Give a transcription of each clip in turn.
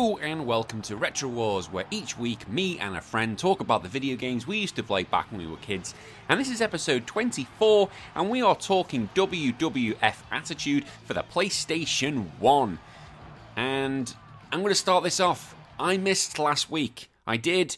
And welcome to Retro Wars, where each week me and a friend talk about the video games we used to play back when we were kids. And this is episode 24, and we are talking WWF Attitude for the PlayStation 1. And I'm going to start this off. I missed last week. I did.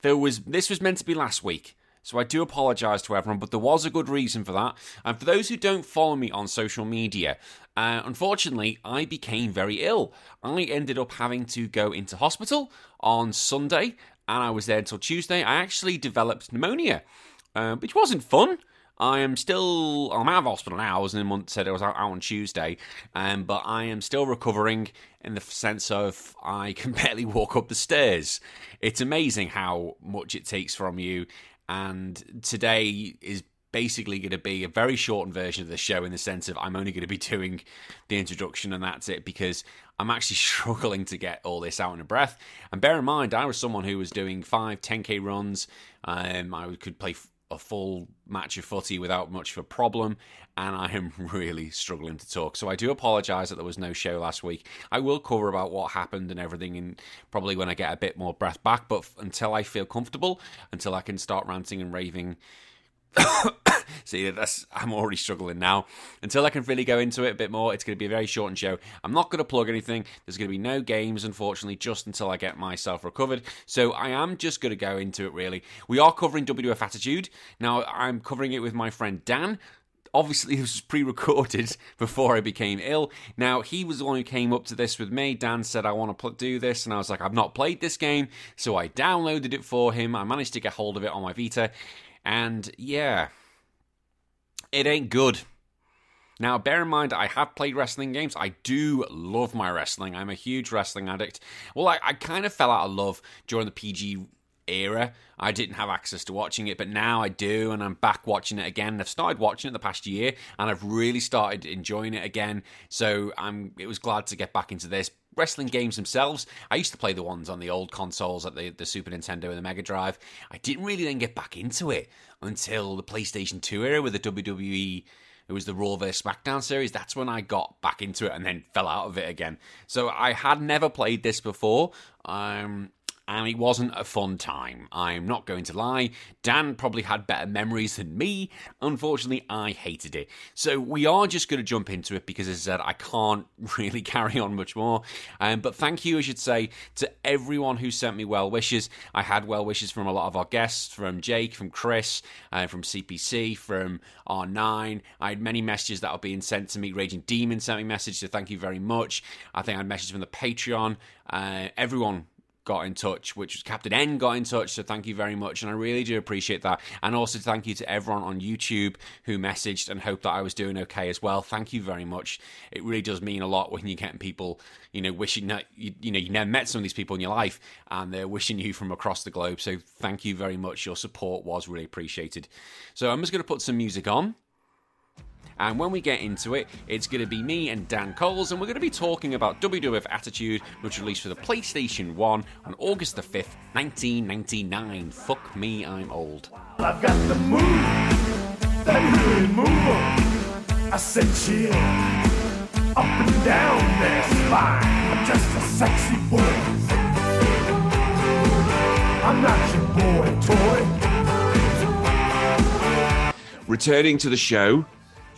There was this was meant to be last week. So I do apologise to everyone, but there was a good reason for that. And for those who don't follow me on social media, uh, unfortunately, I became very ill. I ended up having to go into hospital on Sunday, and I was there until Tuesday. I actually developed pneumonia, uh, which wasn't fun. I am still, I'm out of hospital now. I was in a month, said I was out, out on Tuesday, um, but I am still recovering in the sense of I can barely walk up the stairs. It's amazing how much it takes from you and today is basically going to be a very shortened version of the show in the sense of I'm only going to be doing the introduction and that's it because I'm actually struggling to get all this out in a breath. And bear in mind, I was someone who was doing five, 10k runs. Um, I could play a full match of footy without much of a problem, and I am really struggling to talk. So I do apologise that there was no show last week. I will cover about what happened and everything, and probably when I get a bit more breath back. But until I feel comfortable, until I can start ranting and raving See, that's I'm already struggling now. Until I can really go into it a bit more, it's going to be a very shortened show. I'm not going to plug anything. There's going to be no games, unfortunately, just until I get myself recovered. So I am just going to go into it. Really, we are covering WWF Attitude now. I'm covering it with my friend Dan obviously this was pre-recorded before I became ill. Now he was the one who came up to this with me. Dan said I want to do this, and I was like, I've not played this game, so I downloaded it for him. I managed to get hold of it on my Vita, and yeah, it ain't good. Now, bear in mind, I have played wrestling games. I do love my wrestling. I'm a huge wrestling addict. Well, I, I kind of fell out of love during the PG era. I didn't have access to watching it, but now I do, and I'm back watching it again. I've started watching it the past year, and I've really started enjoying it again. So I'm. It was glad to get back into this wrestling games themselves, I used to play the ones on the old consoles at the, the Super Nintendo and the Mega Drive. I didn't really then get back into it until the PlayStation 2 era with the WWE. It was the Raw vs SmackDown series. That's when I got back into it and then fell out of it again. So I had never played this before. Um, and it wasn't a fun time. I'm not going to lie. Dan probably had better memories than me. Unfortunately, I hated it. So we are just going to jump into it because, as I said, I can't really carry on much more. Um, but thank you, I should say, to everyone who sent me well wishes. I had well wishes from a lot of our guests, from Jake, from Chris, uh, from CPC, from R9. I had many messages that were being sent to me. Raging Demon sent me message, so thank you very much. I think I had messages from the Patreon. Uh, everyone got in touch, which was Captain N got in touch. So thank you very much. And I really do appreciate that. And also thank you to everyone on YouTube who messaged and hoped that I was doing okay as well. Thank you very much. It really does mean a lot when you get people, you know, wishing that, you, you know, you never met some of these people in your life and they're wishing you from across the globe. So thank you very much. Your support was really appreciated. So I'm just going to put some music on. And when we get into it, it's going to be me and Dan Coles, and we're going to be talking about WWF Attitude, which released for the PlayStation 1 on August the 5th, 1999. Fuck me, I'm old. I've got the move that really move I said chill up and down their spine. I'm just a sexy boy. I'm not your boy toy. Returning to the show,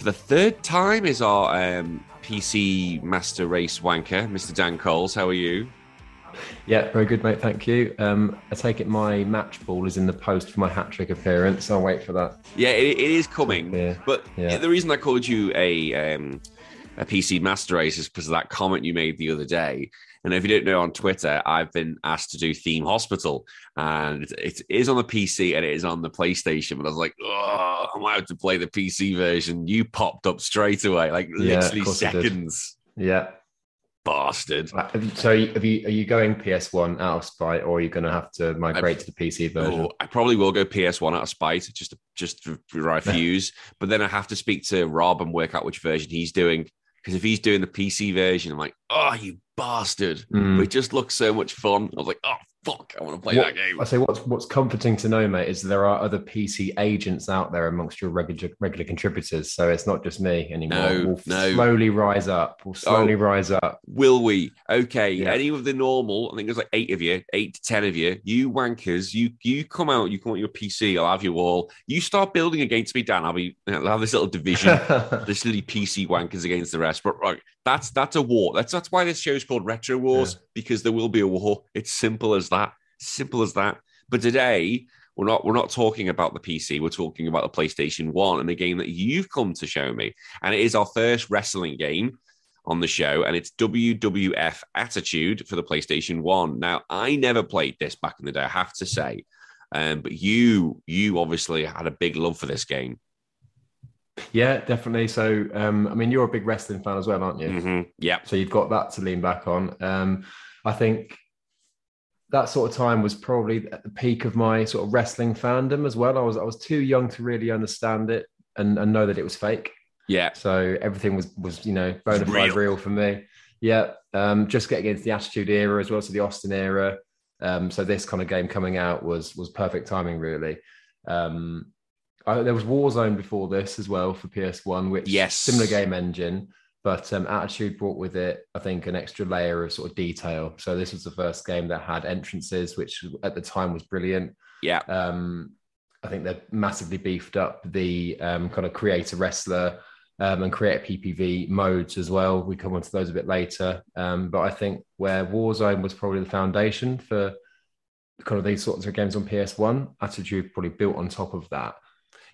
for the third time is our um, PC Master Race wanker, Mr. Dan Coles. How are you? Yeah, very good, mate. Thank you. Um, I take it my match ball is in the post for my hat trick appearance. I'll wait for that. Yeah, it, it is coming. Yeah. But yeah. the reason I called you a um, a PC Master Race is because of that comment you made the other day. And if you don't know on Twitter, I've been asked to do Theme Hospital, and it is on the PC and it is on the PlayStation. But I was like, oh, I'm out to play the PC version. You popped up straight away, like yeah, literally seconds. Yeah, bastard. Uh, so, have you are you going PS1 out of spite, or are you going to have to migrate I, to the PC version? Oh, I probably will go PS1 out of spite, just to, just to refuse. but then I have to speak to Rob and work out which version he's doing. Because if he's doing the PC version, I'm like, oh, you bastard. Mm. But it just looks so much fun. I was like, oh, fuck, I want to play What- that game. I say what's what's comforting to know, mate, is there are other PC agents out there amongst your regular regular contributors. So it's not just me anymore. No, we'll no. slowly rise up. We'll oh, slowly rise up. Will we? Okay. Yeah. Any of the normal, I think there's like eight of you, eight to ten of you. You wankers, you you come out, you come out your PC, I'll have you all. You start building against me, Dan. I'll be I'll have this little division. this little PC wankers against the rest. But right, that's that's a war. That's that's why this show is called Retro Wars because there will be a war. It's simple as that. Simple as that. But today we're not we're not talking about the PC. We're talking about the PlayStation One and the game that you've come to show me, and it is our first wrestling game on the show, and it's WWF Attitude for the PlayStation One. Now, I never played this back in the day. I have to say. Um, but you, you obviously had a big love for this game. yeah, definitely. So um, I mean, you're a big wrestling fan as well, aren't you? Mhm. Yep. So you've got that to lean back on. Um, I think that sort of time was probably at the peak of my sort of wrestling fandom as well. I was I was too young to really understand it and, and know that it was fake. Yeah. So everything was was you know bona fide real. real. for me. Yeah, um, just getting into the Attitude era as well, so the Austin era. Um, so this kind of game coming out was was perfect timing, really. Um, I, there was Warzone before this as well for PS1, which Yes. similar game engine, but um, Attitude brought with it, I think, an extra layer of sort of detail. So this was the first game that had entrances, which at the time was brilliant. Yeah. Um, I think they've massively beefed up the um, kind of creator wrestler um, and create PPV modes as well. We come onto those a bit later. Um, but I think where Warzone was probably the foundation for kind of these sorts of games on PS1, Attitude probably built on top of that.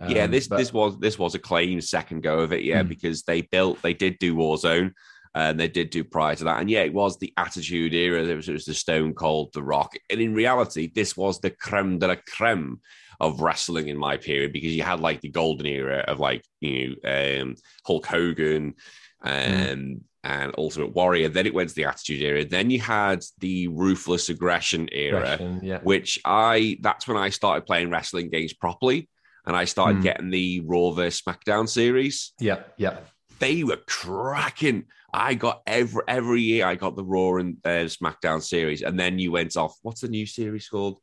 Yeah, Um, this but- this was this was a claim second go of it, yeah, Mm. because they built they did do Warzone, and they did do prior to that, and yeah, it was the Attitude era. There was, it was the Stone Cold, The Rock, and in reality, this was the creme de la creme of wrestling in my period because you had like the golden era of like you know um, Hulk Hogan, um, Mm. and Ultimate Warrior. Then it went to the Attitude era. Then you had the Ruthless Aggression era Aggression, yeah. which I that's when I started playing wrestling games properly, and I started Hmm. getting the Raw vs SmackDown series. Yeah, yeah. They were cracking. I got every every year I got the Raw and uh, SmackDown series, and then you went off. What's the new series called?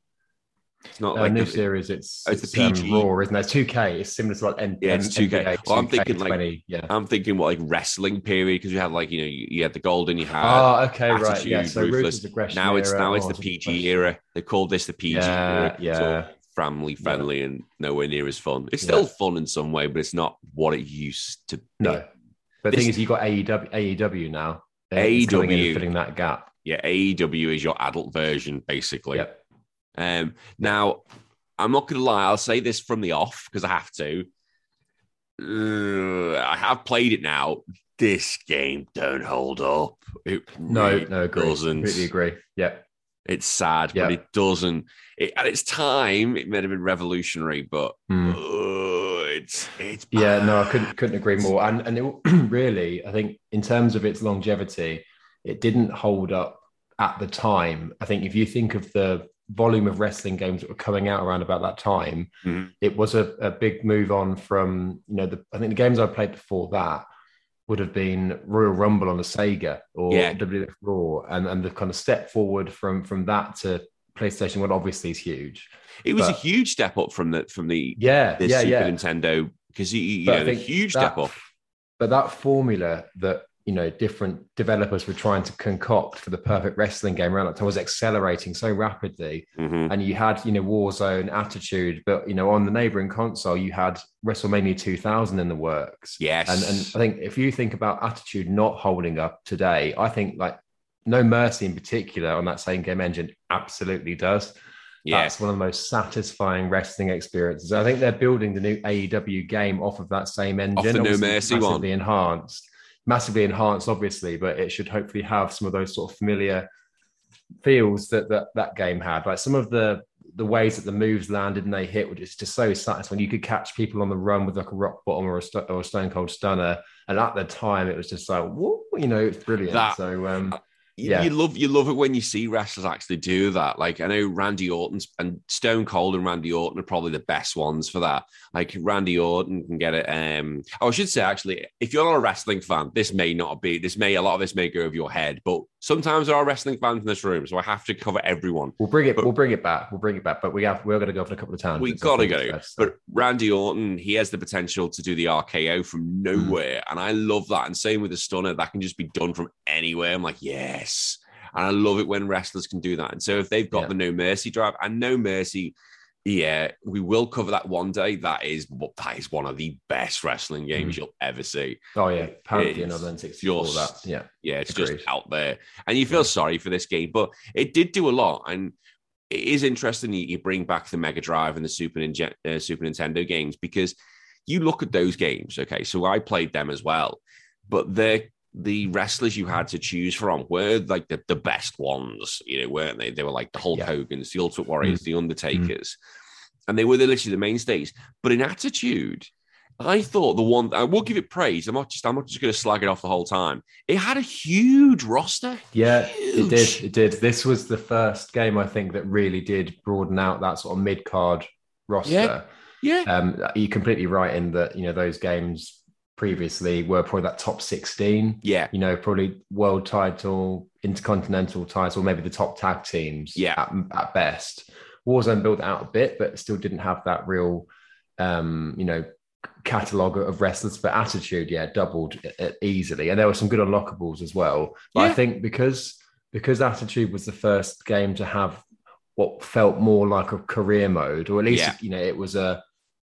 It's not Uh, like new the- series, it's, Oh, it's the um, PG. Raw, isn't it? It's 2K. It's similar to like N- Yeah, it's two K. Well, I'm thinking, like, yeah. I'm thinking what like wrestling period because you had like you know you, you had the Golden, you had Oh, okay, right. Yeah, so Ruthless. Now it's era, now it's oh, the PG era. They called this the PG Yeah, era. It's yeah. Family friendly and nowhere near as fun. It's Yeah. still fun in some way, but it's not what it used to be. No. But the This- thing is, you've got AEW, AEW now. It's coming in AEW. filling that gap. Yeah, AEW is your adult version, basically. Yep. Um, now, I'm not going to lie. I'll say this from the off because I have to. Uh, I have played it now. This game don't hold up. It No, really no, agree. doesn't. Completely agree. Yeah. It's sad, Yeah. but it doesn't. It, at its time, it may have been revolutionary, but Hmm. uh, it's it's Yeah, no, I couldn't couldn't agree more. And and it, really, I think in terms of its longevity, it didn't hold up at the time. I think if you think of the volume of wrestling games that were coming out around about that time, Mhm. it was a, a big move on from you know the I think the games I played before that would have been Royal Rumble on the Sega or Yeah. WWF Raw, and and the kind of step forward from from that to PlayStation One obviously is huge. It was a huge step up from the from the Yeah, the yeah, Super yeah. Nintendo because you, you know a huge that- step up. But that formula that you know different developers were trying to concoct for the perfect wrestling game around that time was accelerating so rapidly. Mhm. And you had you know Warzone attitude, but you know on the neighboring console you had WrestleMania 2000 in the works. Yes, And and I think if you think about attitude not holding up today, I think like No Mercy in particular on that same game engine absolutely does. yeah, That's one of the most satisfying wrestling experiences. I think they're building the new AEW game off of that same engine. the No Obviously, Mercy one. enhanced, massively enhanced, obviously, but it should hopefully have some of those sort of familiar feels that that, that game had. Like some of the the ways that the moves landed and they hit were just, just so satisfying. You could catch people on the run with like a rock bottom or a, sto- or a stone cold stunner. And at the time, it was just like, whoa, you know, it's brilliant. That- so, um, yeah. you love you love it when you see wrestlers actually do that. Like I know Randy Orton and Stone Cold and Randy Orton are probably the best ones for that. Like Randy Orton can get it. Um, oh, I should say actually, if you're not a wrestling fan, this may not be. This may a lot of this may go over your head, but Sometimes there are wrestling fans in this room, so I have to cover everyone. We'll bring it. But- we'll bring it back. We'll bring it back. But we have. We're going to go for a couple of times. We got to go. But Randy Orton, he has the potential to do the RKO from mm. nowhere. And I love that. And same with the stunner, that can just be done from anywhere. I'm like, yes. And I love it when wrestlers can do that. And so if they've got Yeah. the no mercy drive and no mercy, yeah, we will cover that one day. That is that is one of the best wrestling games you'll ever see. oh yeah, Pantheon than sixty four. That just- yeah. Yeah, it's Agreed. just out there. And you feel sorry for this game, but it did do a lot. And it is interesting you, you bring back the Mega Drive and the Super, Ninja, uh, Super Nintendo games because you look at those games. Okay, so I played them as well, but they're the wrestlers you had to choose from were like the, the best ones, you know, weren't they? They were like the Hulk Yeah. Hogan's, the Ultimate Warriors, the Undertakers, and they were literally the mainstays. But in attitude, I thought the one I will give it praise. I'm not just I'm not just going to slag it off the whole time. It had a huge roster. Yeah, it did. It did. This was the first game I think that really did broaden out that sort of mid card roster. Yeah. Yeah, Um, you're completely right in that you know those games previously were probably that top 16. yeah, You know, probably world title, intercontinental title, maybe the top tag teams. Yeah. at, at best. Warzone built out a bit, but still didn't have that real, um, you know, catalog of wrestlers. But attitude, yeah, doubled easily, and there were some good unlockables as well. But Yeah. I think because because attitude was the first game to have what felt more like a career mode, or at least Yeah. you know it was a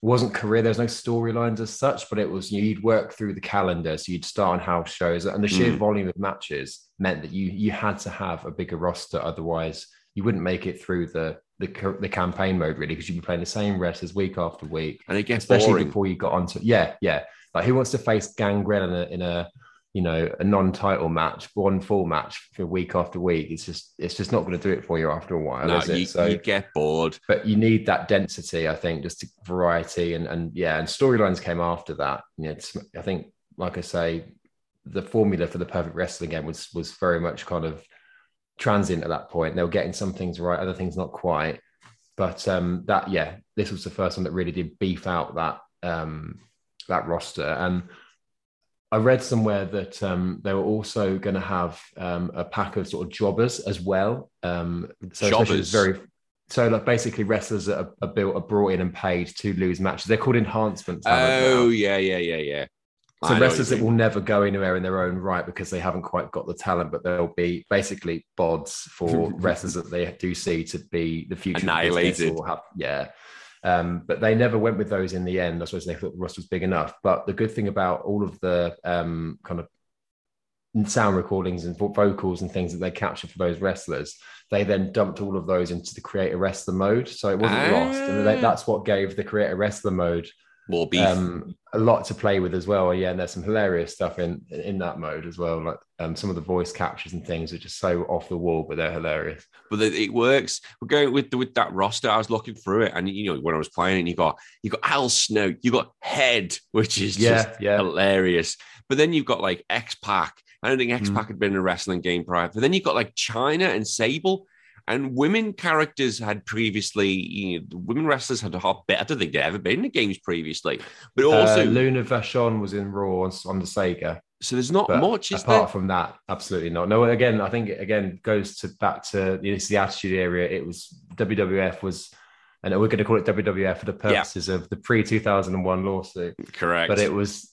wasn't career. There's no storylines as such, but it was you know, you'd work through the calendar, so you'd start on house shows, and the sheer Mm. volume of matches meant that you you had to have a bigger roster, otherwise you wouldn't make it through the the, the campaign mode really because you'd be playing the same wrestlers week after week, and it gets especially boring. before you got onto yeah yeah like who wants to face Gangrel in a in a you know a non-title match, one full match for week after week? It's just it's just not going to do it for you after a while, no, is it? you, so you get bored. but you need that density, I think, just to, variety and and yeah, and storylines came after that. You know, I think, like I say, the formula for the perfect wrestling game was was very much kind of transient at that point. They were getting some things right, other things not quite. But um, that yeah, this was the first one that really did beef out that um, that roster. And I read somewhere that um, they were also going to have um, a pack of sort of jobbers as well. Um, so Jobbers? very so like basically wrestlers that are, are built are brought in and paid to lose matches. They're called enhancements. Oh yeah, yeah, yeah, yeah. So what wrestlers that will never go anywhere in their own right because they haven't quite got the talent, but they'll be basically bods for wrestlers that they do see to be the future Annihilated. or have- yeah. Um, but they never went with those in the end. I suppose they thought the roster was big enough. But the good thing about all of the um, kind of sound recordings and vocals and things that they captured for those wrestlers, they then dumped all of those into the creator wrestler mode. So it wasn't lost. And they, Ah. that's what gave the creator wrestler mode more beef. um, a lot to play with as well. Yeah, and there's some hilarious stuff in in that mode as well. Like um, some of the voice captures and things are just so off the wall, but they're hilarious. but it, works. We're going with the, with that roster. I was looking through it, and you know when I was playing, and you got you got Al Snow, you got Head, which is just Yeah, yeah. hilarious. But then you've got like X Pac. I don't think X Pac Mm. had been in a wrestling game prior. But then you've got like Chyna and Sable. And women characters had previously, you know, women wrestlers had a hot bit. I don't think they'd ever been in the games previously. But also, uh, Luna Vachon was in Raw on, on the Sega. So there's not But much, is apart there? from that, absolutely not. No, again, I think it again goes to back to it's the attitude area. It was WWF was, and we're going to call it WWF for the purposes of the pre two thousand and one lawsuit. Correct. but it was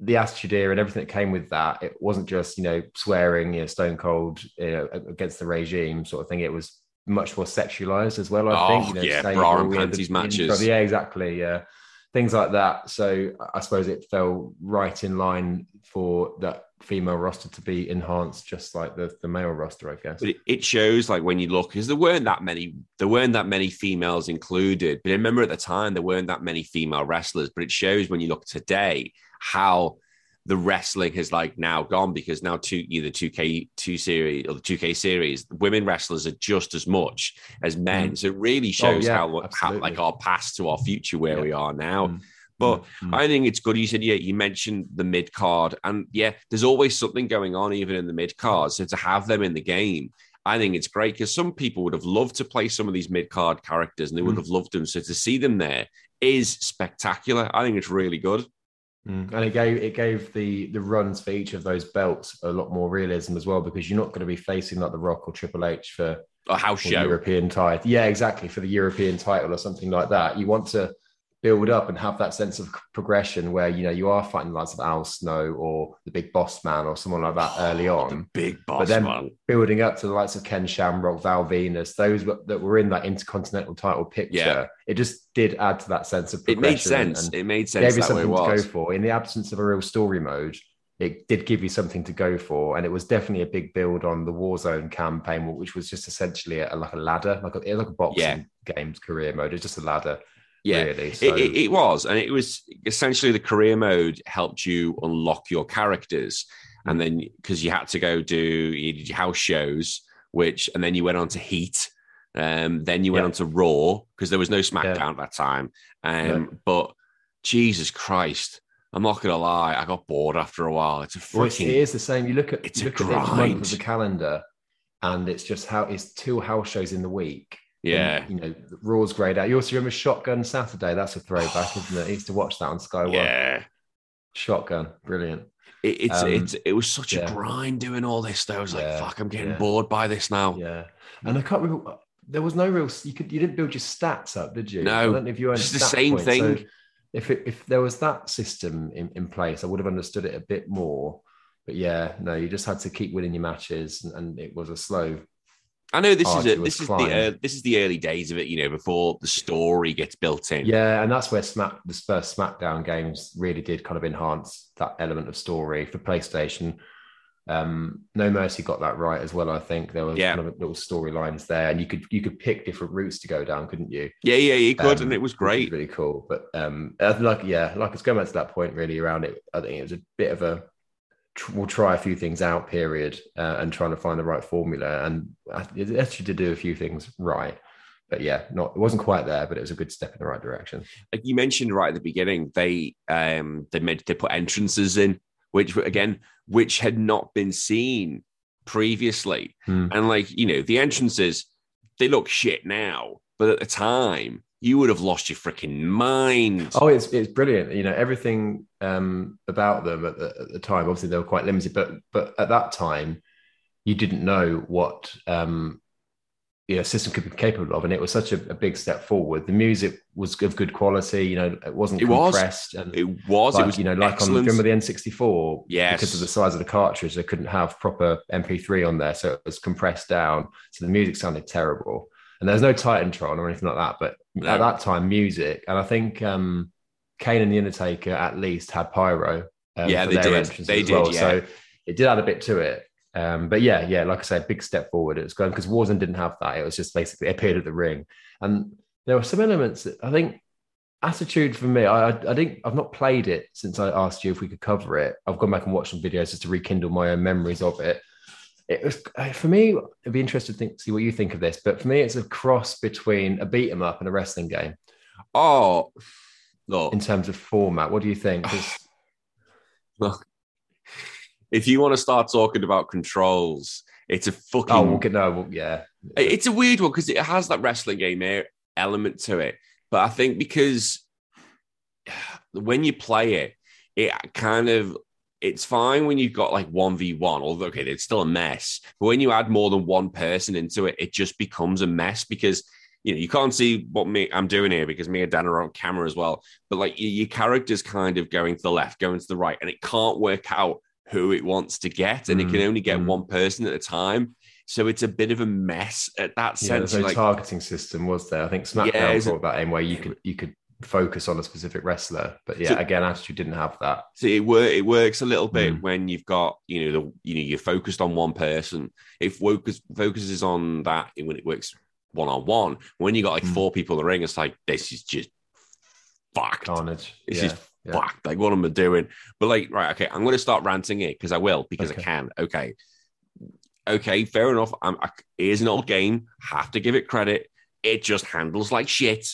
the attitude era and everything that came with that. It wasn't just you know swearing, you know, stone cold you know, against the regime sort of thing. It was much more sexualized as well. I Oh, think. You know, yeah, Sable, bra and we had panties intro- matches. Yeah, exactly. Yeah, things like that. So I suppose it fell right in line for that female roster to be enhanced, just like the the male roster, I guess. But it, shows like when you look, because there weren't that many, there weren't that many females included. But I remember at the time there weren't that many female wrestlers. But it shows when you look today how the wrestling has like now gone because now two either two K two series or the two K series, women wrestlers are just as much as men. So it really shows Mm. yeah, how, how like our past to our future where Yeah. we are now. Mm. But Mm. I think it's good. You said, yeah, you mentioned the mid card, and yeah, there's always something going on even in the mid card. So to have them in the game, I think it's great because some people would have loved to play some of these mid card characters, and they would Mm. have loved them. So to see them there is spectacular. I think it's really good. Mm. And it gave it gave the the runs for each of those belts a lot more realism as well because you're not going to be facing like the Rock or Triple H for a house show, European title. Yeah, exactly for the European title or something like that. You want to build up and have that sense of progression where you know you are fighting the likes of Al Snow or the Big Boss Man or someone like that early on. big Boss but then Man. building up to the likes of Ken Shamrock, Val Venis, those that were in that intercontinental title picture. Yeah. It just did add to that sense of progression. It made sense. it made sense. Gave you something to go for in the absence of a real story mode. It did give you something to go for, and it was definitely a big build on the Warzone campaign, which was just essentially a, like a ladder, like a like a boxing yeah. games career mode. It's just a ladder yeah, really. So... It, it, it, was, and it was essentially the career mode helped you unlock your characters, and then because you had to go do you did your house shows, which, and then you went on to Heat, um, then you went yeah. on to Raw because there was no SmackDown yeah. at that time, um, yeah. but Jesus Christ. I'm not gonna lie, I got bored after a while. It's a freaking. Well, it is the same. You look at it's you look at each month of the calendar, and it's just how it's two house shows in the week, yeah. And, you know, Raw's grayed out. You also remember Shotgun Saturday? That's a throwback, isn't it? I used to watch that on Sky One. Yeah. Shotgun. Brilliant. It, it's, um, it's, it was such yeah. a grind doing all this, though. I was like, fuck, I'm getting yeah. bored by this now. Yeah. And I can't remember. There was no real, you could, you didn't build your stats up, did you? No. I don't know if you It's the same point. thing. So if it, if there was that system in, in place, I would have understood it a bit more. But yeah, no, you just had to keep winning your matches, and, and it was a slow I know this is a, this is the uh, this is the early days of it, you know, before the story gets built in. Yeah, and that's where Smack the first SmackDown games really did kind of enhance that element of story for PlayStation. Um, no Mercy got that right as well. I think there were yeah. kind of little storylines there, and you could you could pick different routes to go down, couldn't you? Yeah, yeah, you could, um, and it was great, was really cool. But um, like yeah, like it's going back to that point really around it. I think it was a bit of a we'll try a few things out period uh, and trying to find the right formula. And it actually did do a few things right. But yeah not it wasn't quite there but it was a good step in the right direction. Like you mentioned right at the beginning they um they made they put entrances in which again which had not been seen previously. Hmm. and like you know the entrances they look shit now but at the time you would have lost your freaking mind. Oh, it's it's brilliant. You know everything um, about them at the, at the, time. Obviously, they were quite limited, but but at that time, you didn't know what um, you know system could be capable of, and it was such a, a, big step forward. The music was of good quality. You know, it wasn't it compressed. Was. And it was. Like, it was. You know, like excellent. on the, remember the N64. Yes. Because of the size of the cartridge, they couldn't have proper MP3 on there, so it was compressed down. So the music sounded terrible and there's no Titantron or anything like that. But no. at that time, music, and I think um, Kane and the Undertaker at least had pyro. Um, yeah, they did. They did. Well. Yeah. So it did add a bit to it. Um, but yeah, yeah, like I said, big step forward. It was going because Warzone didn't have that. It was just basically appeared at the ring, and there were some elements that I think attitude for me. I, I, I think I've not played it since I asked you if we could cover it. I've gone back and watched some videos just to rekindle my own memories of it it was uh, for me. It'd be interesting to think, see what you think of this, but for me, it's a cross between a beat 'em up and a wrestling game. Oh, look. in terms of format, what do you think? Look, if you want to start talking about controls, it's a fucking. Oh, no, well, yeah, it's a weird one because it has that wrestling game element to it, but I think because when you play it, it kind of it's fine when you've got like 1v1, although, okay, it's still a mess. But when you add more than one person into it, it just becomes a mess because, you know, you can't see what me I'm doing here because me and Dan are on camera as well. But like your, your character's kind of going to the left, going to the right, and it can't work out who it wants to get. And mm, it can mm, only get mm. one person at a time. So it's a bit of a mess at that sense. Yeah, there's no like, targeting system, was there? I think SmackDown yeah, brought that in where you could you could focus on a specific wrestler. But yeah, so, again, Attitude didn't have that. So it work it works a little bit mm. when you've got you know the you know you're focused on one person. If focus focuses on that when it works one on one. When you got like mm. four people in the ring, it's like this is just fucked. Carnage. This yeah. is yeah. fucked. Like what am I doing? But like right, okay, I'm going to start ranting it because I will because okay. I can. Okay. Okay, fair enough. I'm, I, here's an old game. Have to give it credit. It just handles like shit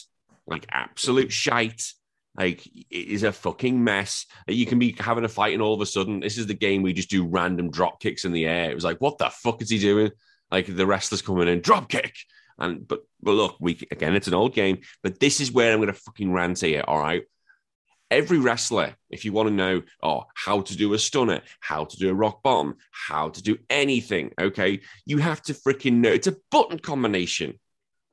like absolute shite. Like it is a fucking mess. You can be having a fight and all of a sudden, this is the game we just do random drop kicks in the air. It was like, what the fuck is he doing? Like the wrestlers coming in, drop kick. And but but look, we again, it's an old game, but this is where I'm gonna fucking rant here. All right. every wrestler, if you want to know, oh, how to do a stunner, how to do a rock bottom, how to do anything, okay, you have to freaking know. It's a button combination.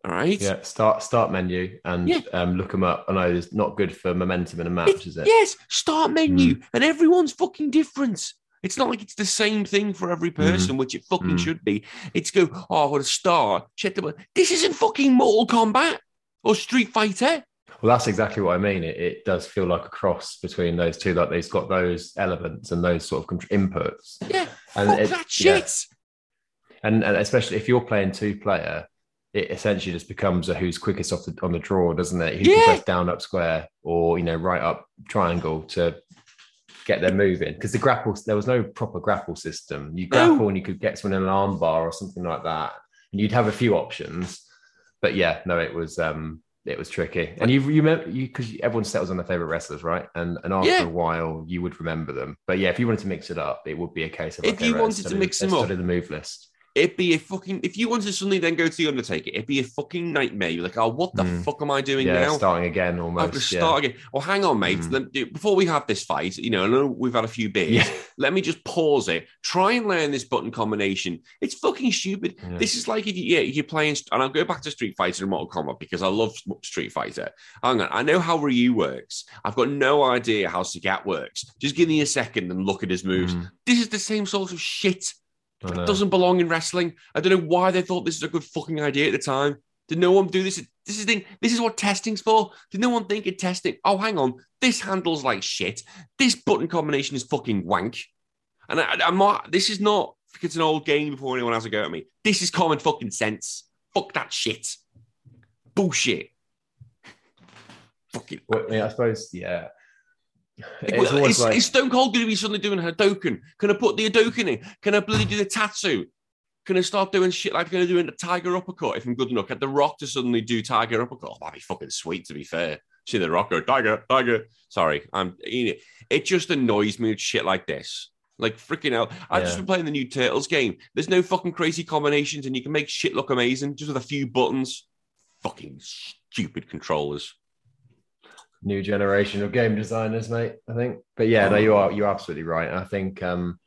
All right. Yeah. Start start menu and Yeah. um, look them up. I know it's not good for momentum in a match, It's- is it? Yes, start menu, Mm. and everyone's fucking different. It's not like it's the same thing for every person, which it fucking Mm. should be. It's go, oh, I want to start. Check the. This isn't fucking Mortal Kombat or Street Fighter. Well, that's exactly what I mean. It, it does feel like a cross between those two. Like they've got those elements and those sort of inputs, Yeah, And fuck it- that yeah. shit. and, and especially if you're playing two player, it essentially just becomes a who's quickest off the on the draw, doesn't it? Who Yeah. can press down up square or you know right up triangle to get their move in because the grapple there was no proper grapple system. You No. grapple and you could get someone in an arm bar or something like that, and you'd have a few options. But yeah, no, it was um it was tricky, and you you remember you because everyone settles on their favorite wrestlers, right? And and after Yeah. a while, you would remember them. But yeah, if you wanted to mix it up, it would be a case of If okay, you right, wanted to mix them up. study the move list. It'd be a fucking. If you wanted to suddenly then go to the Undertaker, it'd be a fucking nightmare. You're like, oh, what the Mm. fuck am I doing Yeah, now? starting again almost. I have to almost. yeah. start again. Well, hang on, mate. Mm. Let- before we have this fight, you know, I know we've had a few beers. Yeah. Let me just pause it. Try and learn this button combination. It's fucking stupid. Yeah. This is like if you, yeah, you're playing, and I'll go back to Street Fighter and Mortal Kombat because I love Street Fighter. Hang on, I know how Ryu works. I've got no idea how Sagat works. Just give me a second and look at his moves. Mm, This is the same sort of shit. It doesn't belong in wrestling. I don't know why they thought this was a good fucking idea at the time. Did no one do this? This is thing. This is what testing's for. Did no one think in testing? Oh, hang on. This handles like shit. This button combination is fucking wank. And I, I'm not. This is not. It's an old game before anyone has a go at me. This is common fucking sense. Fuck that shit. Bullshit. Fucking. Well, I suppose, yeah. It's Well, is, like is Stone Cold going to be suddenly doing Hadoken? Can I put the Hadoken in? Can I bloody do the tattoo? Can I start doing shit like I'm going to do in the Tiger Uppercut if I'm good enough? Get The Rock to suddenly do Tiger Uppercut. Oh, that'd be fucking sweet, to be fair. See The Rock go, Tiger, Tiger. Sorry, I'm. you It just annoys me with shit like this. Like freaking out. I've just been playing the new Turtles game. There's no fucking crazy combinations and you can make shit look amazing just with a few buttons. Fucking stupid controllers. New generation of game designers, mate. I think, but yeah, no, you are you're absolutely right. I think, um,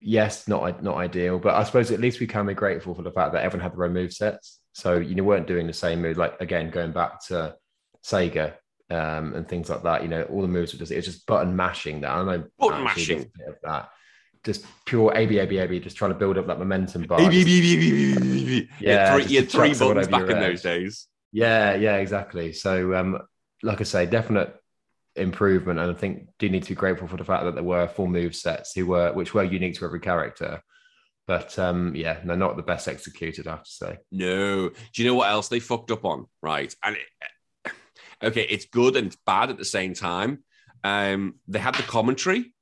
yes, not not ideal, but I suppose at least we can be grateful for the fact that everyone had their own move sets. So you weren't doing the same move. Like again, going back to Sega um, and things like that. You know, all the moves were just it was just button mashing. That I know Button mashing. of that. Just pure A B A B A B, just trying to build up that momentum bar. Yeah, Yeah, three, you had three buttons back in those days. Yeah, yeah, exactly. So, um, like I say, definite improvement, and I think do need to be grateful for the fact that there were full move sets who were which were unique to every character. But um, yeah, they're not the best executed, I have to say. No. Do you know what else they fucked up on? Right. And it, okay, it's good and it's bad at the same time. Um, they had the commentary.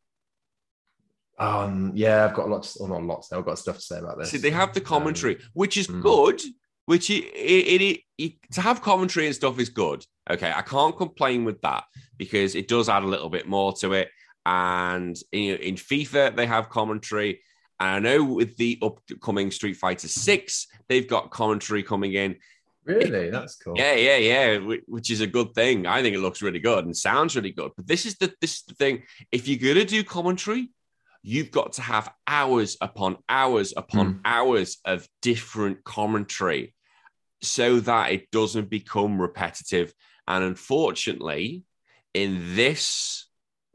Um, yeah, I've got lots, or not lots. I've got stuff to say about this. See, they have the commentary, which is mm. good. Which it, it, it, it to have commentary and stuff is good. Okay, I can't complain with that because it does add a little bit more to it. And know, in FIFA, they have commentary. And I know with the upcoming Street Fighter Six, they've got commentary coming in. really, that's cool. Yeah, yeah, yeah, which is a good thing. I think it looks really good and sounds really good. But this is the this is the thing. If you're gonna do commentary, you've got to have hours upon hours upon Mm. hours of different commentary so that it doesn't become repetitive. And unfortunately, in this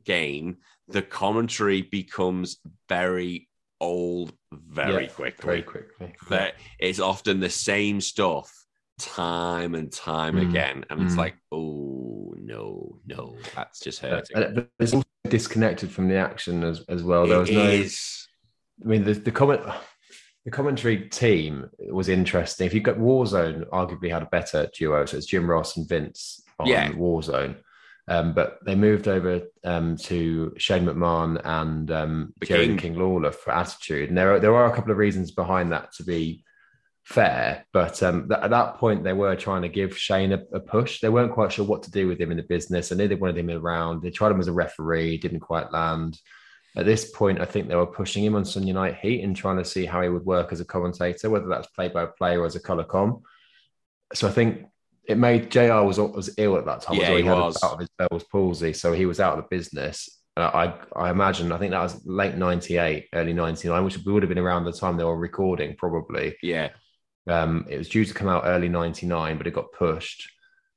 game, the commentary becomes very old very Yeah, quickly very quickly. that it's often the same stuff time and time Mm. again. And it's Mm. like, oh no, no, that's just Uh, hurting. and it- it's also disconnected from the action as, as well. There was It no. is. I mean, the, the comment, the commentary team was interesting. If you've got Warzone, arguably had a better duo, so it's Jim Ross and Vince on Yeah. Warzone. Um, but they moved over um, to Shane McMahon and um, Jerry King. King Lawler for attitude, and there are, there are a couple of reasons behind that to be fair. But um, th- at that point, they were trying to give Shane a, a push. They weren't quite sure what to do with him in the business. I knew they wanted him around. They tried him as a referee, didn't quite land. At this point, I think they were pushing him on Sunday Night Heat and trying to see how he would work as a commentator, whether that's play by play or as a color com. So I think it made JR was was ill at that time. Yeah, well. he was. a bout of his Bell's palsy, so he was out of the business. Uh, I I imagine I think that was late '98, early '99, which would have been around the time they were recording, probably. Yeah, Um, it was due to come out early '99, but it got pushed.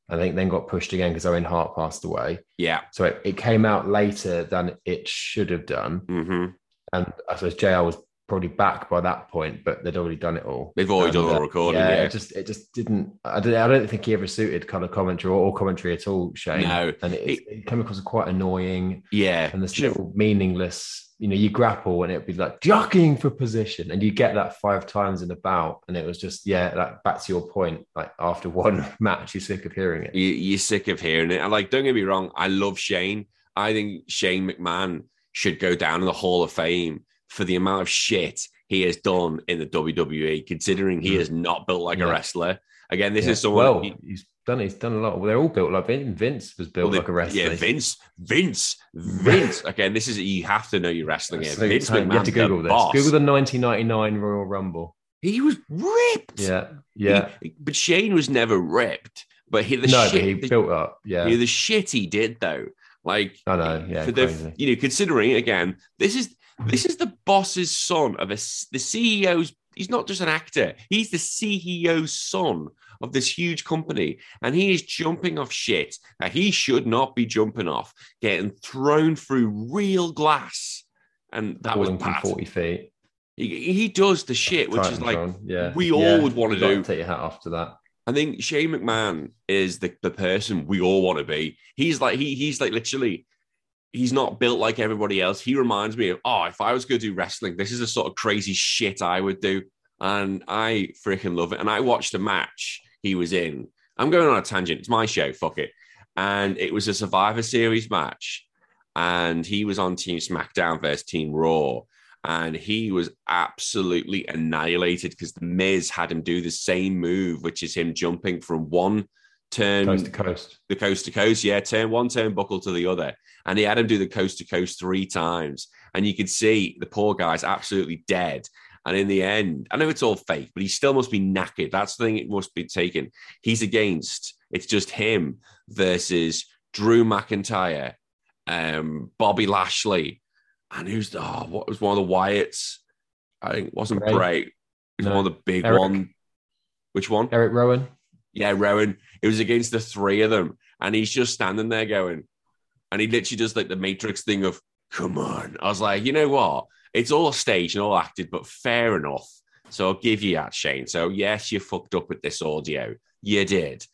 I think then got pushed again because Owen Hart passed away. yeah. So it, it came out later than it should have done. hmm And I suppose JR was probably back by that point, but they'd already done it all. They've already done And, all uh, the recording. Yeah, Yeah, it just it just didn't. I don't, I don't think he ever suited kind of commentary or, or commentary at all, Shane. No. and it, it came across as quite annoying yeah. and this little meaningless. You know, you grapple and it'd be like jockeying for position, and you get that five times in a bout, and it was just yeah, like back to your point. Like after one match, you're sick of hearing it. you, you're sick of hearing it. And like, don't get me wrong, I love Shane. I think Shane McMahon should go down in the Hall of Fame for the amount of shit he has done in the WWE, considering he Mm. is not built like a wrestler. Again, this Yeah. is someone. Well, he's done. He's done a lot. They're all built like Vince was built well, like a wrestler. Yeah, Vince, Vince, Vince. Again, this is you have to know your wrestling here. Vince you have McMahon, to Google this. boss. Google the 1999 Royal Rumble. He was ripped. Yeah, yeah. He- but Shane was never ripped. But he, the no, shit, but he the, built up. Yeah, Yeah, the shit he did though. Like I know, yeah, for the you know, considering again, this is this is the boss's son of a the CEO's. He's not just an actor; he's the CEO's son of this huge company, and he is jumping off shit that he should not be jumping off, getting thrown through real glass, and that was falling bad. 40 feet. He, he does the shit, which is like yeah, we all yeah. would wanna do. Take your hat off to that. I think Shane McMahon is the, the person we all want to be. He's like he he's like literally he's not built like everybody else. He reminds me of oh, if I was going to do wrestling, this is the sort of crazy shit I would do, and I freaking love it. And I watched a match he was in. I'm going on a tangent. It's my show. Fuck it. And it was a Survivor Series match, and he was on Team SmackDown versus Team Raw. And he was absolutely annihilated because the Miz had him do the same move, which is him jumping from one turn Coast to coast. the coast to coast. Yeah, turn one turn buckle to the other. And he had him do the coast to coast three times. And you could see the poor guy's absolutely dead. And in the end, I know it's all fake, but he still must be knackered. That's the thing it must be taken. He's against, it's just him versus Drew McIntyre, um, Bobby Lashley, and who's the, oh, what was one of the Wyatts? I think it wasn't Bray? Bray. It was No. one of the big Eric? one. Which one? Erick Rowan. Yeah, Rowan. It was against the three of them, and he's just standing there going, and he literally does like the Matrix thing of, "Come on." I was like, you know what? It's all staged and all acted, but fair enough. So I'll give you that, Shane. So yes, you fucked up with this audio. You did,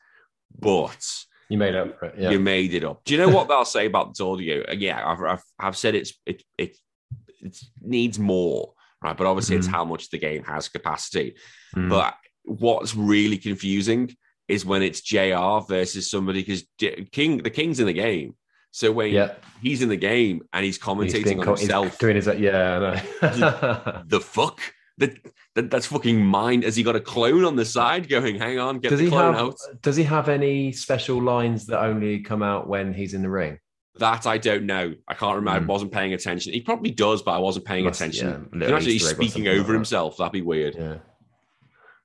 but You made up for it. Yeah. you made it up. Do you know what they'll say about this audio? Yeah, I've, I've, I've said it's it it it needs more, right? But obviously, it's Mhm. how much the game has capacity. Mm. But what's really confusing is when it's JR versus somebody because King, the King's in the game. So when yeah. he's in the game and he's He's commentating being on co- he's himself, doing his yeah, I the fuck? That, that that's fucking mind. Has he got a clone on the side going, hang on, get does the he clone have out? does he have any special lines that only come out when he's in the ring? That I don't know. I can't remember. Hmm. I wasn't paying attention. He probably does, but I wasn't paying Must- attention. yeah, Can little Imagine he's Easter egg or speaking over like that. himself. That'd be weird. Yeah.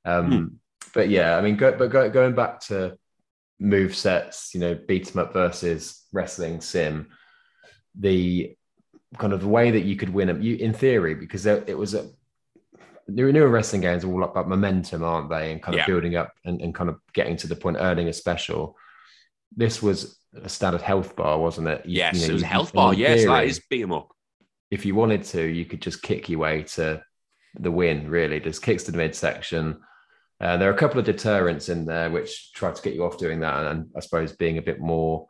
Um, Hmm. but yeah, I mean, go, but go, going back to move sets, you know, beat 'em up versus wrestling sim, the kind of the way that you could win them, you in theory, because it was a newer newer wrestling games are all about momentum, aren't they? And kind of Yeah. building up and, and kind of getting to the point, earning a special. This was a standard health bar, wasn't it? You- Yes, you know, it was a health bar. Yes, that theory, is beat him up. if you wanted to, you could just kick your way to the win, really. Just kicks to the midsection. Uh, there are a couple of deterrents in there which try to get you off doing that, and, and I suppose being a bit more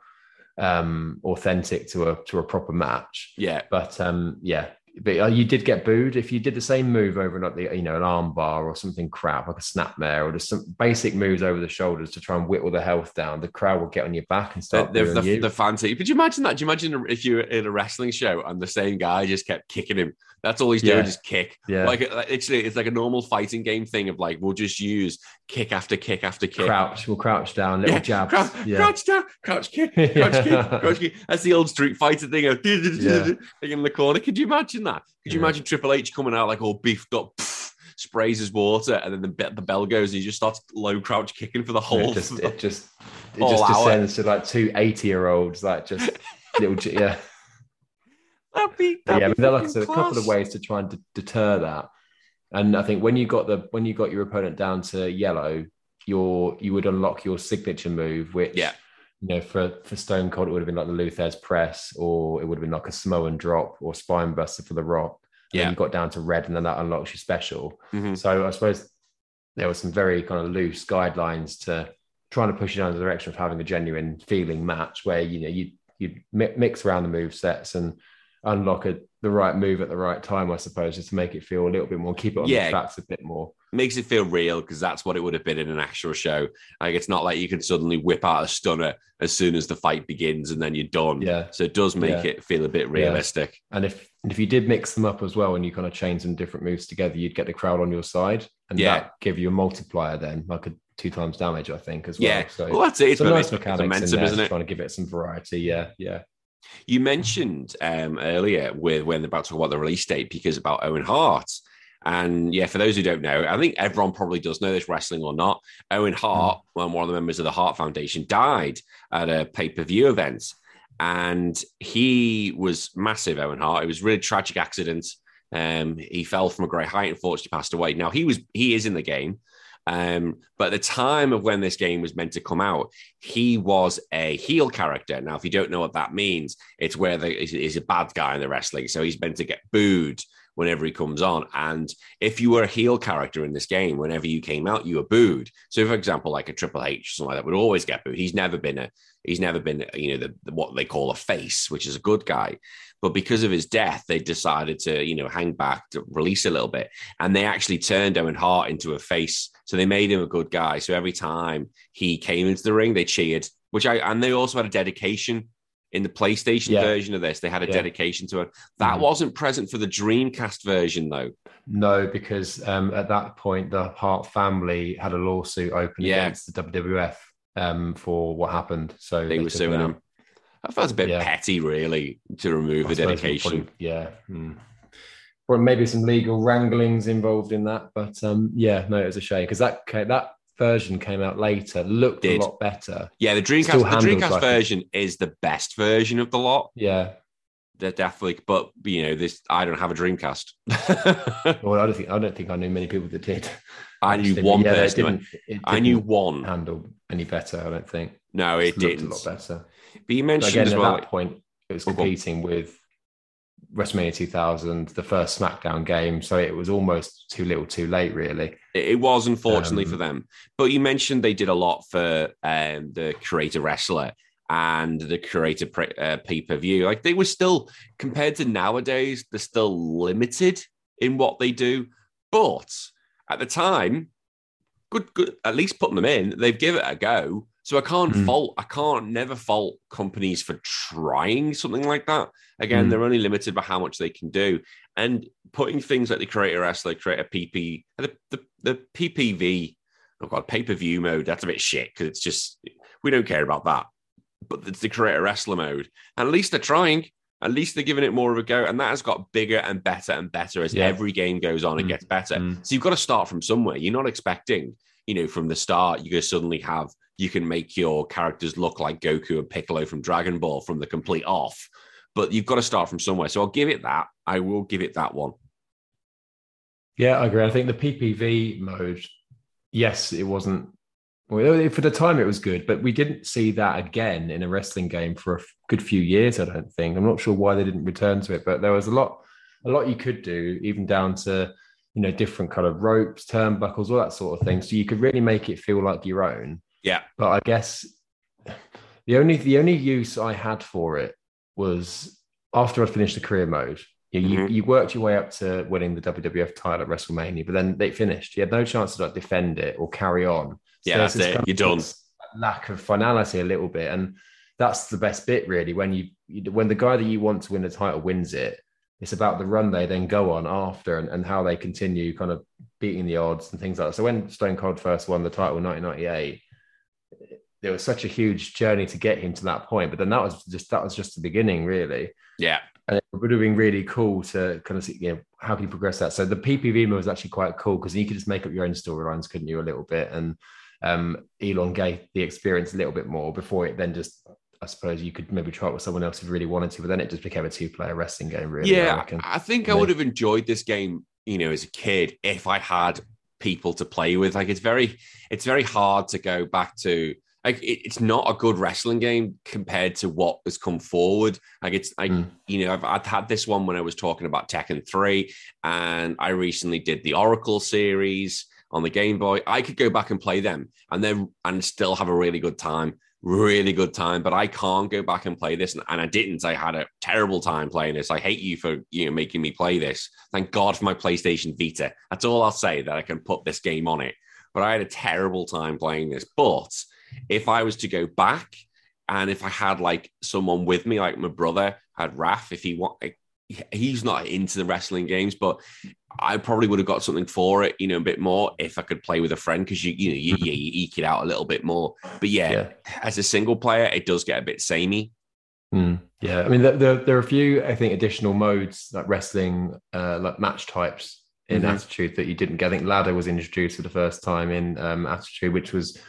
um, authentic to a to a proper match. Yeah. But um, yeah, but uh, you did get booed if you did the same move over like the you know an arm bar or something crap like a snapmare or just some basic moves over the shoulders to try and whittle the health down. The crowd will get on your back and start the, the, you. the fancy. Could you imagine that? Do you imagine if you were in a wrestling show and the same guy just kept kicking him? That's all he's doing, Yeah. just kick. yeah, Like actually, it's like a normal fighting game thing of like we'll just use kick after kick after kick. crouch, we'll crouch down, little Yeah, jabs. Crouch, yeah. crouch down, crouch kick, crouch Yeah. kick, crouch kick. That's the old Street Fighter thing of Yeah. in the corner. Could you imagine that? Could you Yeah. imagine Triple H coming out like all beefed up, pff, sprays his water, and then the, the bell goes, and he just starts low crouch kicking for the whole. It just it just it just descends to like two 80 year olds, like just little yeah. That'd be, that'd yeah, be I mean, like I a couple of ways to try and d- deter that. And I think when you got the when you got your opponent down to yellow, your you would unlock your signature move, which Yeah. You know for for Stone Cold it would have been like the Lou Thesz press, or it would have been like a Samoan drop or spine buster for the Rock. And Yeah. you got down to red, and then that unlocks your special. Mhm. So I suppose there were some very kind of loose guidelines to trying to push you down the direction of having a genuine feeling match where you know you you mix around the move sets and unlock a, the right move at the right time, I suppose, just to make it feel a little bit more, keep it on Yeah. the tracks a bit more. makes it feel real because that's what it would have been in an actual show. Like it's not like you can suddenly whip out a stunner as soon as the fight begins and then you're done. Yeah. So it does make Yeah. it feel a bit realistic. And if and if you did mix them up as well and you kind of chain some different moves together, you'd get the crowd on your side. And Yeah. that give you a multiplier then, like a two times damage, I think, as well. Yeah. So Well, that's it. It's, it's, nice it's mechanics in there, isn't it? trying to give it some variety. Yeah, yeah. You mentioned um, earlier with when they're about to talk about the release date because about Owen Hart. And yeah, for those who don't know, I think everyone probably does know this wrestling or not. Owen Hart, one one of the members of the Hart Foundation, died at a pay per view event. And he was massive, Owen Hart. It was a really tragic accident. Um, he fell from a great height, and unfortunately passed away. Now he was he is in the game. Um, but at the time of when this game was meant to come out, he was a heel character. Now, if you don't know what that means, it's where the, he's, a bad guy in the wrestling. So he's meant to get booed whenever he comes on. And if you were a heel character in this game, whenever you came out, you were booed. So, for example, like a Triple H, something like that, would always get booed. He's never been a he's never been you know the, the what they call a face, which is a good guy. But because of his death, they decided to you know hang back to release a little bit, and they actually turned Owen Hart into a face. So they made him a good guy. So every time he came into the ring, they cheered. Which I and they also had a dedication in the PlayStation Yeah. version of this. They had a Yeah. dedication to it. That Mhm. wasn't present for the Dreamcast version though. No, because um, at that point, the Hart family had a lawsuit open Yeah. against the WWF um, for what happened. So They, were suing him. I felt a bit Yeah. petty, really, to remove I the dedication. probably- yeah. Or maybe some legal wranglings involved in that, but um, yeah, no, it was a shame because that that version came out later, looked Did. a lot better. Yeah, the Dreamcast, Still the Dreamcast like version is the best version of the lot. Yeah, They're definitely, but you know, this I don't have a Dreamcast. well, I don't think I don't think I knew many people that did. I knew one yeah, it person. didn't- it I knew one. handle any better. I don't think. No, it didn't. A lot better. But you But mentioned again, as at well. that point, it was Oh, competing with WrestleMania 2000, the first SmackDown game. So it was almost too little, too late, really. It it was unfortunately Um, for them. But you mentioned they did a lot for um, the create a wrestler and the creator pre- uh, pay per view. Like they were still compared to nowadays, they're still limited in what they do. But at the time, good, good. At least putting them in, they've given it a go. So I can't Mm. fault. I can't never fault companies for trying something like that. Again, Mm. they're only limited by how much they can do, and putting things like the create a wrestler, creator PP, the the, the PPV, oh god, pay per view mode. That's a bit shit because it's just we don't care about that. But it's the create a wrestler mode, and at least they're trying. At least they're giving it more of a go, and that has got bigger and better and better as Yeah. every game goes on. It Mm. gets better. Mm. So you've got to start from somewhere. You're not expecting, you know, from the start, you're going to suddenly have, you can make your characters look like Goku and Piccolo from Dragon Ball from the complete off. But you've got to start from somewhere. So I'll give it that. I will give it that one. Yeah, I agree. I think the PPV mode, yes, it wasn't. Well, for the time, it was good, but we didn't see that again in a wrestling game for a good few years. I don't think. I'm not sure why they didn't return to it, but there was a lot, a lot you could do, even down to you know different kind of ropes, turnbuckles, all that sort of thing. So you could really make it feel like your own. Yeah. But I guess the only the only use I had for it was after I finished the career mode. You, you, Mhm. you worked your way up to winning the WWF title at WrestleMania, but then they finished. You had no chance to like defend it or carry on. Yeah, that's it. kind of You're done. Lack of finality a little bit, and that's the best bit really. When you, you when the guy that you want to win the title wins it, it's about the run they then go on after and, and how they continue kind of beating the odds and things like that. So when Stone Cold first won the title in 1998, there was such a huge journey to get him to that point. But then that was just that was just the beginning, really. Yeah. and it would have been really cool to kind of see you know how can you progress that. So the PPV was actually quite cool because you could just make up your own storylines, couldn't you, a little bit, and um, elongate the experience a little bit more before it then just I suppose you could maybe try it with someone else if you really wanted to, but then it just became a two-player wrestling game. Really, yeah. I, I think I would have enjoyed this game, you know, as a kid if I had people to play with. Like it's very, it's very hard to go back to. Like it, it's not a good wrestling game compared to what has come forward. Like it's like mm. you know I've, I've had this one when I was talking about Tekken three, and I recently did the Oracle series on the Game Boy. I could go back and play them, and then and still have a really good time really good time, but I can't go back and play this. And I didn't. I had a terrible time playing this. I hate you for you know making me play this. Thank God for my PlayStation Vita. That's all I'll say that I can put this game on it. But I had a terrible time playing this. But if I was to go back and if I had like someone with me, like my brother had Raf, if he want he's not into the wrestling games, but I probably would have got something for it, you know, a bit more if I could play with a friend because you, you know, you, you, you, eke it out a little bit more. But yeah, yeah, as a single player, it does get a bit samey. Mm, yeah, I mean, there, there, there, are a few, I think, additional modes like wrestling, uh, like match types in mm-hmm. Attitude that you didn't get. I think ladder was introduced for the first time in um, Attitude, which was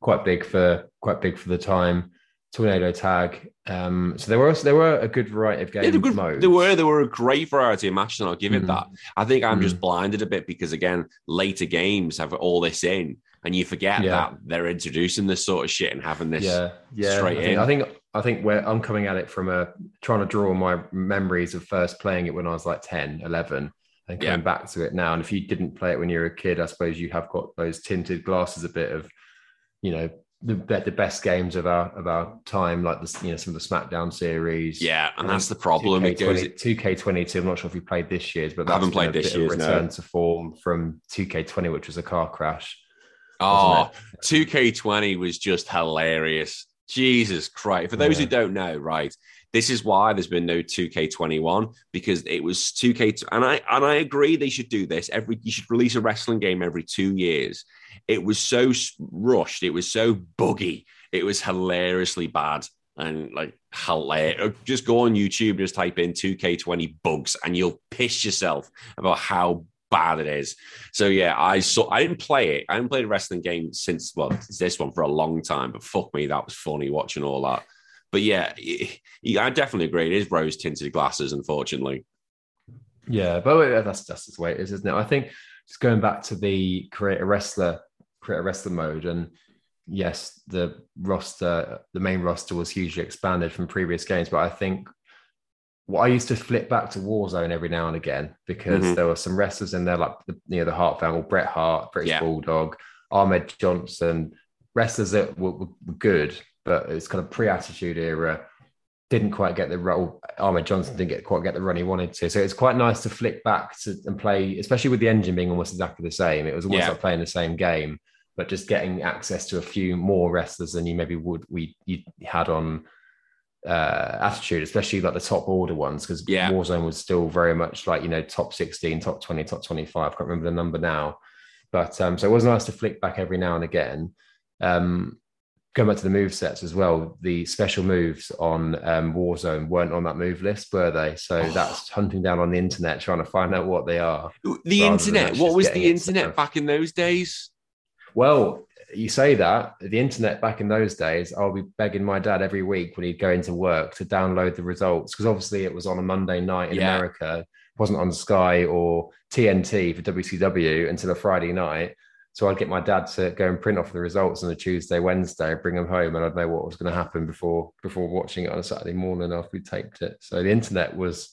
quite big for quite big for the time tornado tag. Um, so there were there were a good variety of games. yeah, good, modes. There were there were a great variety of matches, and I'll give mm-hmm. it that. I think I'm mm-hmm. just blinded a bit because again, later games have all this in, and you forget yeah. that they're introducing this sort of shit and having this yeah yeah straight I think, in. I think I think where I'm coming at it from a trying to draw my memories of first playing it when I was like 10, 11 and coming yeah. back to it now. And if you didn't play it when you were a kid, I suppose you have got those tinted glasses a bit of, you know, the the best games of our of our time, like the you know some of the SmackDown series. Yeah, and that's the problem. It goes two K twenty two. I'm not sure if you played this year's, but I haven't played this year's. Return no. to form from two K twenty, which was a car crash. Ah, 2k20 was just hilarious. Jesus Christ! For those yeah. who don't know, right, this is why there's been no 2K21 because it was 2K and I and I agree they should do this every you should release a wrestling game every 2 years. It was so rushed, it was so buggy. It was hilariously bad and like hilarious. Uh, just go on YouTube, just type in 2K20 bugs and you'll piss yourself about how bad it is. So yeah, I saw I didn't play it. I haven't played a wrestling game since well, this one for a long time, but fuck me, that was funny watching all that. But yeah, I definitely agree. It is rose tinted glasses, unfortunately. Yeah, but that's that's the way it is, isn't it? I think just going back to the create a wrestler, create a wrestler mode, and yes, the roster, the main roster was hugely expanded from previous games. But I think what I used to flip back to Warzone every now and again because mm-hmm. there were some wrestlers in there, like the, you know the Hart family, Bret Hart, British yeah. Bulldog, Ahmed Johnson, wrestlers that were, were good, but it's kind of pre-attitude era. Didn't quite get the role. Ahmed Johnson didn't get quite get the run he wanted to. So it's quite nice to flick back to and play, especially with the engine being almost exactly the same. It was almost yeah. like playing the same game, but just getting access to a few more wrestlers than you maybe would we you had on uh, attitude, especially like the top order ones, because yeah. Warzone was still very much like you know top sixteen, top twenty, top twenty five. Can't remember the number now, but um, so it was nice to flick back every now and again. Um, going back to the move sets as well, the special moves on um, Warzone weren't on that move list, were they? So oh. that's hunting down on the internet trying to find out what they are. The internet. What was the internet back in those days? Well, you say that the internet back in those days, I'll be begging my dad every week when he'd go into work to download the results because obviously it was on a Monday night in yeah. America, it wasn't on Sky or TNT for WCW until a Friday night. So I'd get my dad to go and print off the results on a Tuesday, Wednesday, bring them home, and I'd know what was going to happen before before watching it on a Saturday morning after we taped it. So the internet was,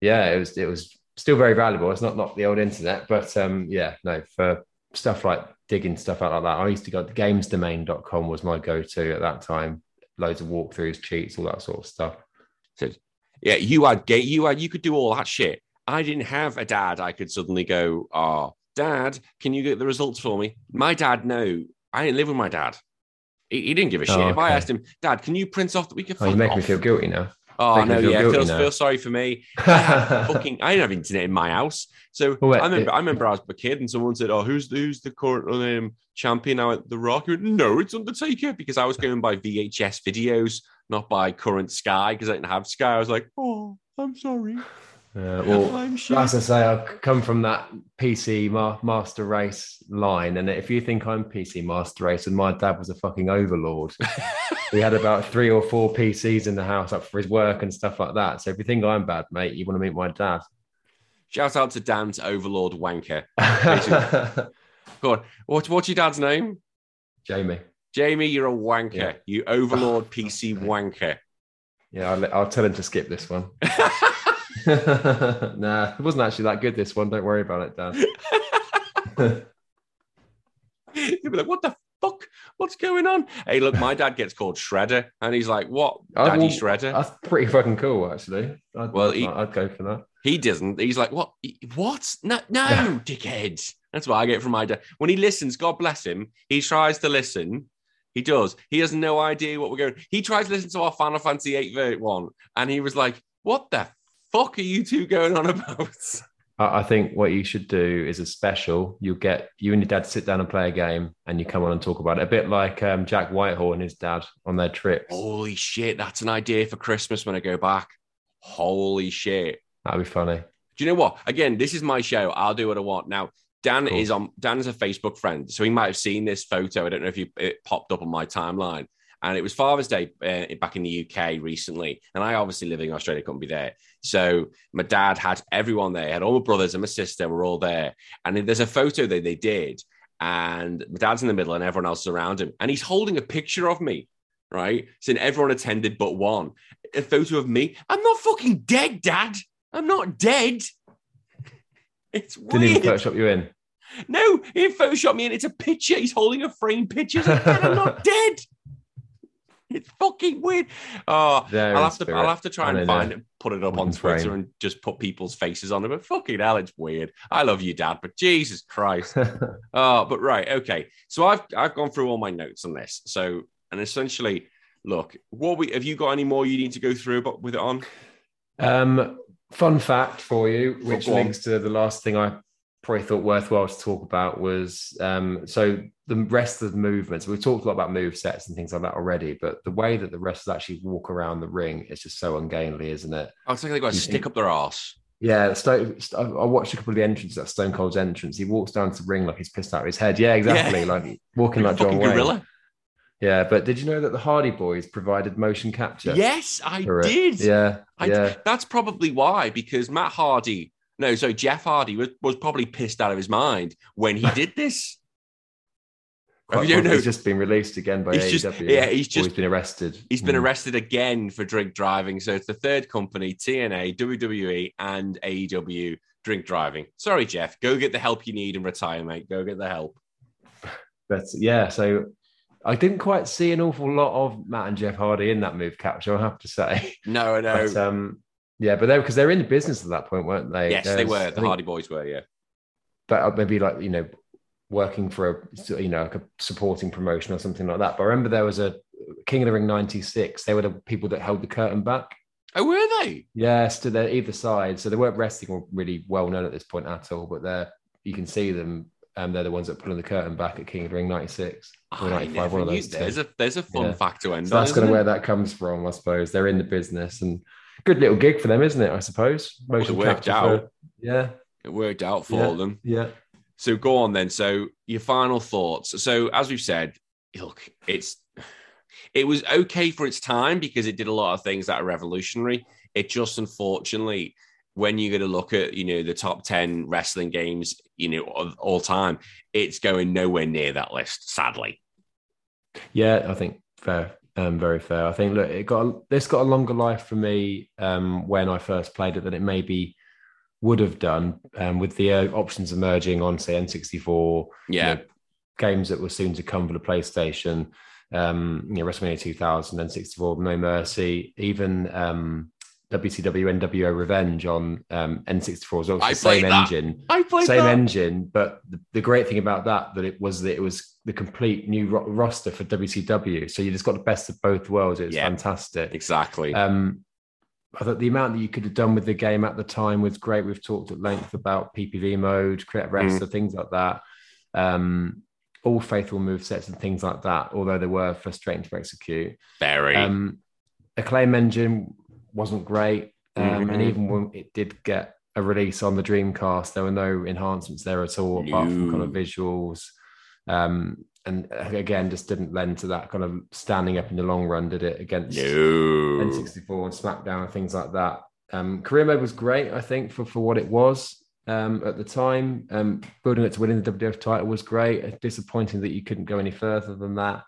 yeah, it was it was still very valuable. It's not not the old internet, but um, yeah, no, for stuff like digging stuff out like that. I used to go to gamesdomain.com was my go-to at that time. Loads of walkthroughs, cheats, all that sort of stuff. So yeah, you had you had you could do all that shit. I didn't have a dad. I could suddenly go, oh, dad, can you get the results for me? My dad, no, I didn't live with my dad. He, he didn't give a shit. Oh, okay. If I asked him, Dad, can you print off that we can? Oh, you make off? me feel guilty now. Oh no, yeah, feel, feel sorry for me. I fucking, I didn't have internet in my house, so well, I remember. It, I remember I was a kid, and someone said, "Oh, who's the, who's the current um, champion now at the Rock?" Went, no, it's Undertaker, because I was going by VHS videos not by current Sky because I didn't have Sky. I was like, oh, I'm sorry. Uh, well, I'm shit. as I say, I come from that PC ma- Master Race line, and if you think I'm PC Master Race, and my dad was a fucking overlord, we had about three or four PCs in the house up for his work and stuff like that. So if you think I'm bad, mate, you want to meet my dad. Shout out to Dan's Overlord Wanker. Go on. What, what's your dad's name? Jamie. Jamie, you're a wanker. Yeah. You Overlord PC wanker. Yeah, I'll, I'll tell him to skip this one. nah, it wasn't actually that good. This one, don't worry about it, Dan. You'll be like, what the fuck? What's going on? Hey, look, my dad gets called Shredder, and he's like, what? Daddy Shredder? That's pretty fucking cool, actually. I'd, Well, I'd, he- I'd go for that. He doesn't. He's like, what? What? No, no, dickheads. That's what I get from my dad. When he listens, God bless him, he tries to listen. He does. He has no idea what we're going. He tries to listen to our Final Fantasy VIII one, and he was like, "What the fuck are you two going on about?" I, think what you should do is a special. You'll get you and your dad sit down and play a game, and you come on and talk about it. A bit like um, Jack Whitehall and his dad on their trips. Holy shit, that's an idea for Christmas when I go back. Holy shit. That'd be funny. Do you know what? Again, this is my show. I'll do what I want. Now, Dan Cool. is on Dan is a Facebook friend, so he might have seen this photo. I don't know if you, it popped up on my timeline. And it was Father's Day uh, back in the UK recently. And I obviously living in Australia couldn't be there. So my dad had everyone there, had all my brothers and my sister were all there. And there's a photo that they did. And my dad's in the middle and everyone else around him. And he's holding a picture of me, right? Saying everyone attended but one. A photo of me. I'm not fucking dead, Dad. I'm not dead. It's Didn't even weird. Photoshop you in. No, he photoshopped me in. it's a picture. He's holding a framed picture. Like, I'm not dead. It's fucking weird. Oh, There I'll have to. I'll have to try and find it, put it up on Twitter frame. and just put people's faces on it. But fucking hell, it's weird. I love you, Dad, but Jesus Christ. Oh, but right, okay. So I've I've gone through all my notes on this. So and essentially, look, what we have you got any more you need to go through about with it on? Um, fun fact for you, which Go links to the last thing I probably thought worthwhile to talk about was um, so the rest of the movements. We've talked a lot about move sets and things like that already, but the way that the wrestlers actually walk around the ring is just so ungainly, isn't it? I was thinking they got to stick think- up their arse. Yeah, Stone, I watched a couple of the entrances at Stone Cold's entrance. He walks down to the ring like he's pissed out of his head. Yeah, exactly. Yeah. Like walking like John Wayne. gorilla. Yeah, but did you know that the Hardy Boys provided motion capture? Yes, I it? did. Yeah, I, yeah. That's probably why, because Matt Hardy, no, so Jeff Hardy was, was probably pissed out of his mind when he did this. Quite you know, he's just been released again by He's just- AEW. yeah, he's just- he's been arrested. he's been Mm. arrested again for drink driving. So it's the third company, TNA, WWE, and AEW drink driving. Sorry, Jeff. Go get the help you need and retire, mate. Go get the help. But yeah, so I didn't quite see an awful lot of Matt and Jeff Hardy in that move capture. I have to say. No, no. But, um, yeah, but they because they're in the business at that point, weren't they? yes, they were. The Hardy Boys were, yeah. but maybe like you know working for a you know like a supporting promotion or something like that but i remember there was a king of the ring 96 they were the people that held the curtain back Oh, were they? Yes, to there either side so they weren't wrestling or really well known at this point at all but they're you can see them um, they're the ones that pulling the curtain back at king of the ring 96 or 95 one of those. There's a there's a fun Yeah. fact to end so that's kind of where that comes from i suppose they're in the business and good little gig for them isn't it i suppose Motion worked out. for- yeah It worked out for them. yeah So go on then. So your final thoughts. So as we've said, look, it's it was okay for its time because it did a lot of things that are revolutionary. It just unfortunately, when you're going to look at you know the top ten wrestling games, you know of all time, it's going nowhere near that list. Sadly, Yeah, I think fair, um, very fair. I think look, it got this got a longer life for me um, when I first played it than it maybe would have done um, with the uh, options emerging on say N64. you yeah, know, games that were soon to come for the PlayStation. Um, you know, WrestleMania 2000 and 64, No Mercy, even um, WCW NWO Revenge on um, N64 as well. I the same that. engine I played same that. engine, but the, the great thing about that that it was that it was the complete new ro- roster for WCW. So you just got the best of both worlds. It was Yeah. fantastic. exactly. Um, I thought the amount that you could have done with the game at the time was great. We've talked at length about PPV mode, create a Mm. wrestler, things like that. Um, all faithful move sets and things like that, although they were frustrating to execute. Very. Um, Acclaim engine wasn't great, um, Mhm. and even when it did get a release on the Dreamcast, there were no enhancements there at all, apart from kind of visuals. Um, and again, just didn't lend to that kind of standing up in the long run, did it? Against No. N64 and SmackDown and things like that. Um, career mode was great, I think, for, for what it was um, at the time. Um, building it to winning the WWF title was great. It's disappointing that you couldn't go any further than that.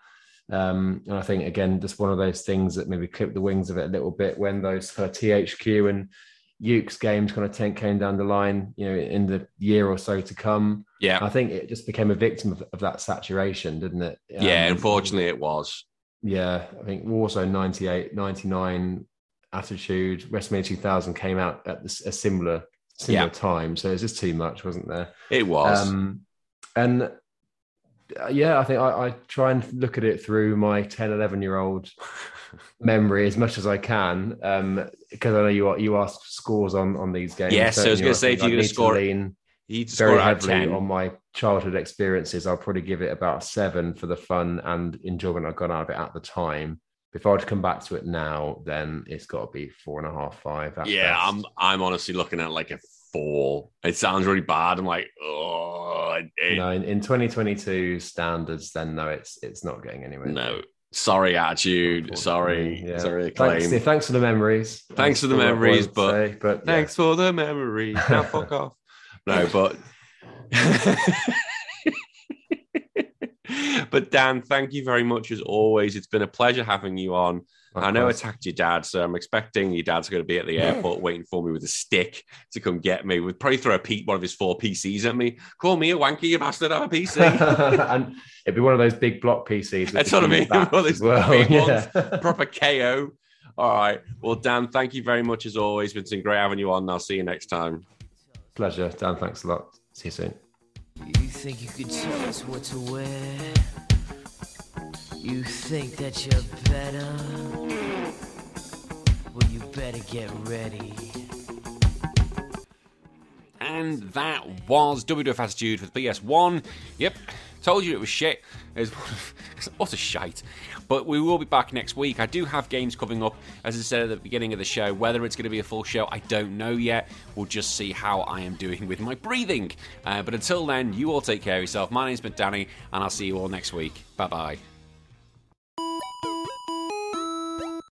Um, and I think, again, just one of those things that maybe clipped the wings of it a little bit when those kind of THQ and Yuke's games kind of 10 came down the line, you know, in the year or so to come. Yeah. I think it just became a victim of, of that saturation, didn't it? Yeah, Um, unfortunately it was. yeah, I think Warzone 98, 99, Attitude, WrestleMania 2000 came out at this, a similar similar Yeah. time. So it was just too much, wasn't there? It was. Um, and yeah, I think I, I try and look at it through my 10, 11 year old memory as much as I can. Um, because I know you you ask scores on on these games. Yes, I was gonna say, think if you're need to score- lean very heavily 10. on my childhood experiences. I'll probably give it about seven for the fun and enjoyment I got out of it at the time. If I were to come back to it now, then it's got to be four and a half, five. Yeah, best. I'm I'm honestly looking at like a four. It sounds really bad. I'm like, oh it- it- no in, in 2022 standards. Then no, it's it's not getting anywhere. no. Sorry, attitude. Sorry. Yeah. Sorry, Thanks, acclaim. thanks for the memories. Thanks for the I memories, but say, but yeah. Thanks for the memories Now fuck off. No, but but Dan, thank you very much as always. It's been a pleasure having you on. I know I attacked your dad, so I'm expecting your dad's going to be at the airport waiting for me with a stick to come get me. Would probably throw a P- one of his four PCs at me. Call me a wanky, you bastard. I have a PC. and it'd be one of those big block PCs. That's the what I mean. backs One of those as well. big yeah. Proper KO. All right. Well, Dan, thank you very much as always. It's been great having you on. I'll see you next time. Pleasure, Dan. Thanks a lot. See you soon. You think you could tell us what to wear? You think that you're better? Well, you better get ready. And that was WWF Attitude the PS1. Yep, told you it was shit. It was a shite. But we will be back next week. I do have games coming up, as I said at the beginning of the show. Whether it's going to be a full show, I don't know yet. We'll just see how I am doing with my breathing. Uh, but until then, you all take care of yourself. My name's been Danny, and I'll see you all next week. Bye bye.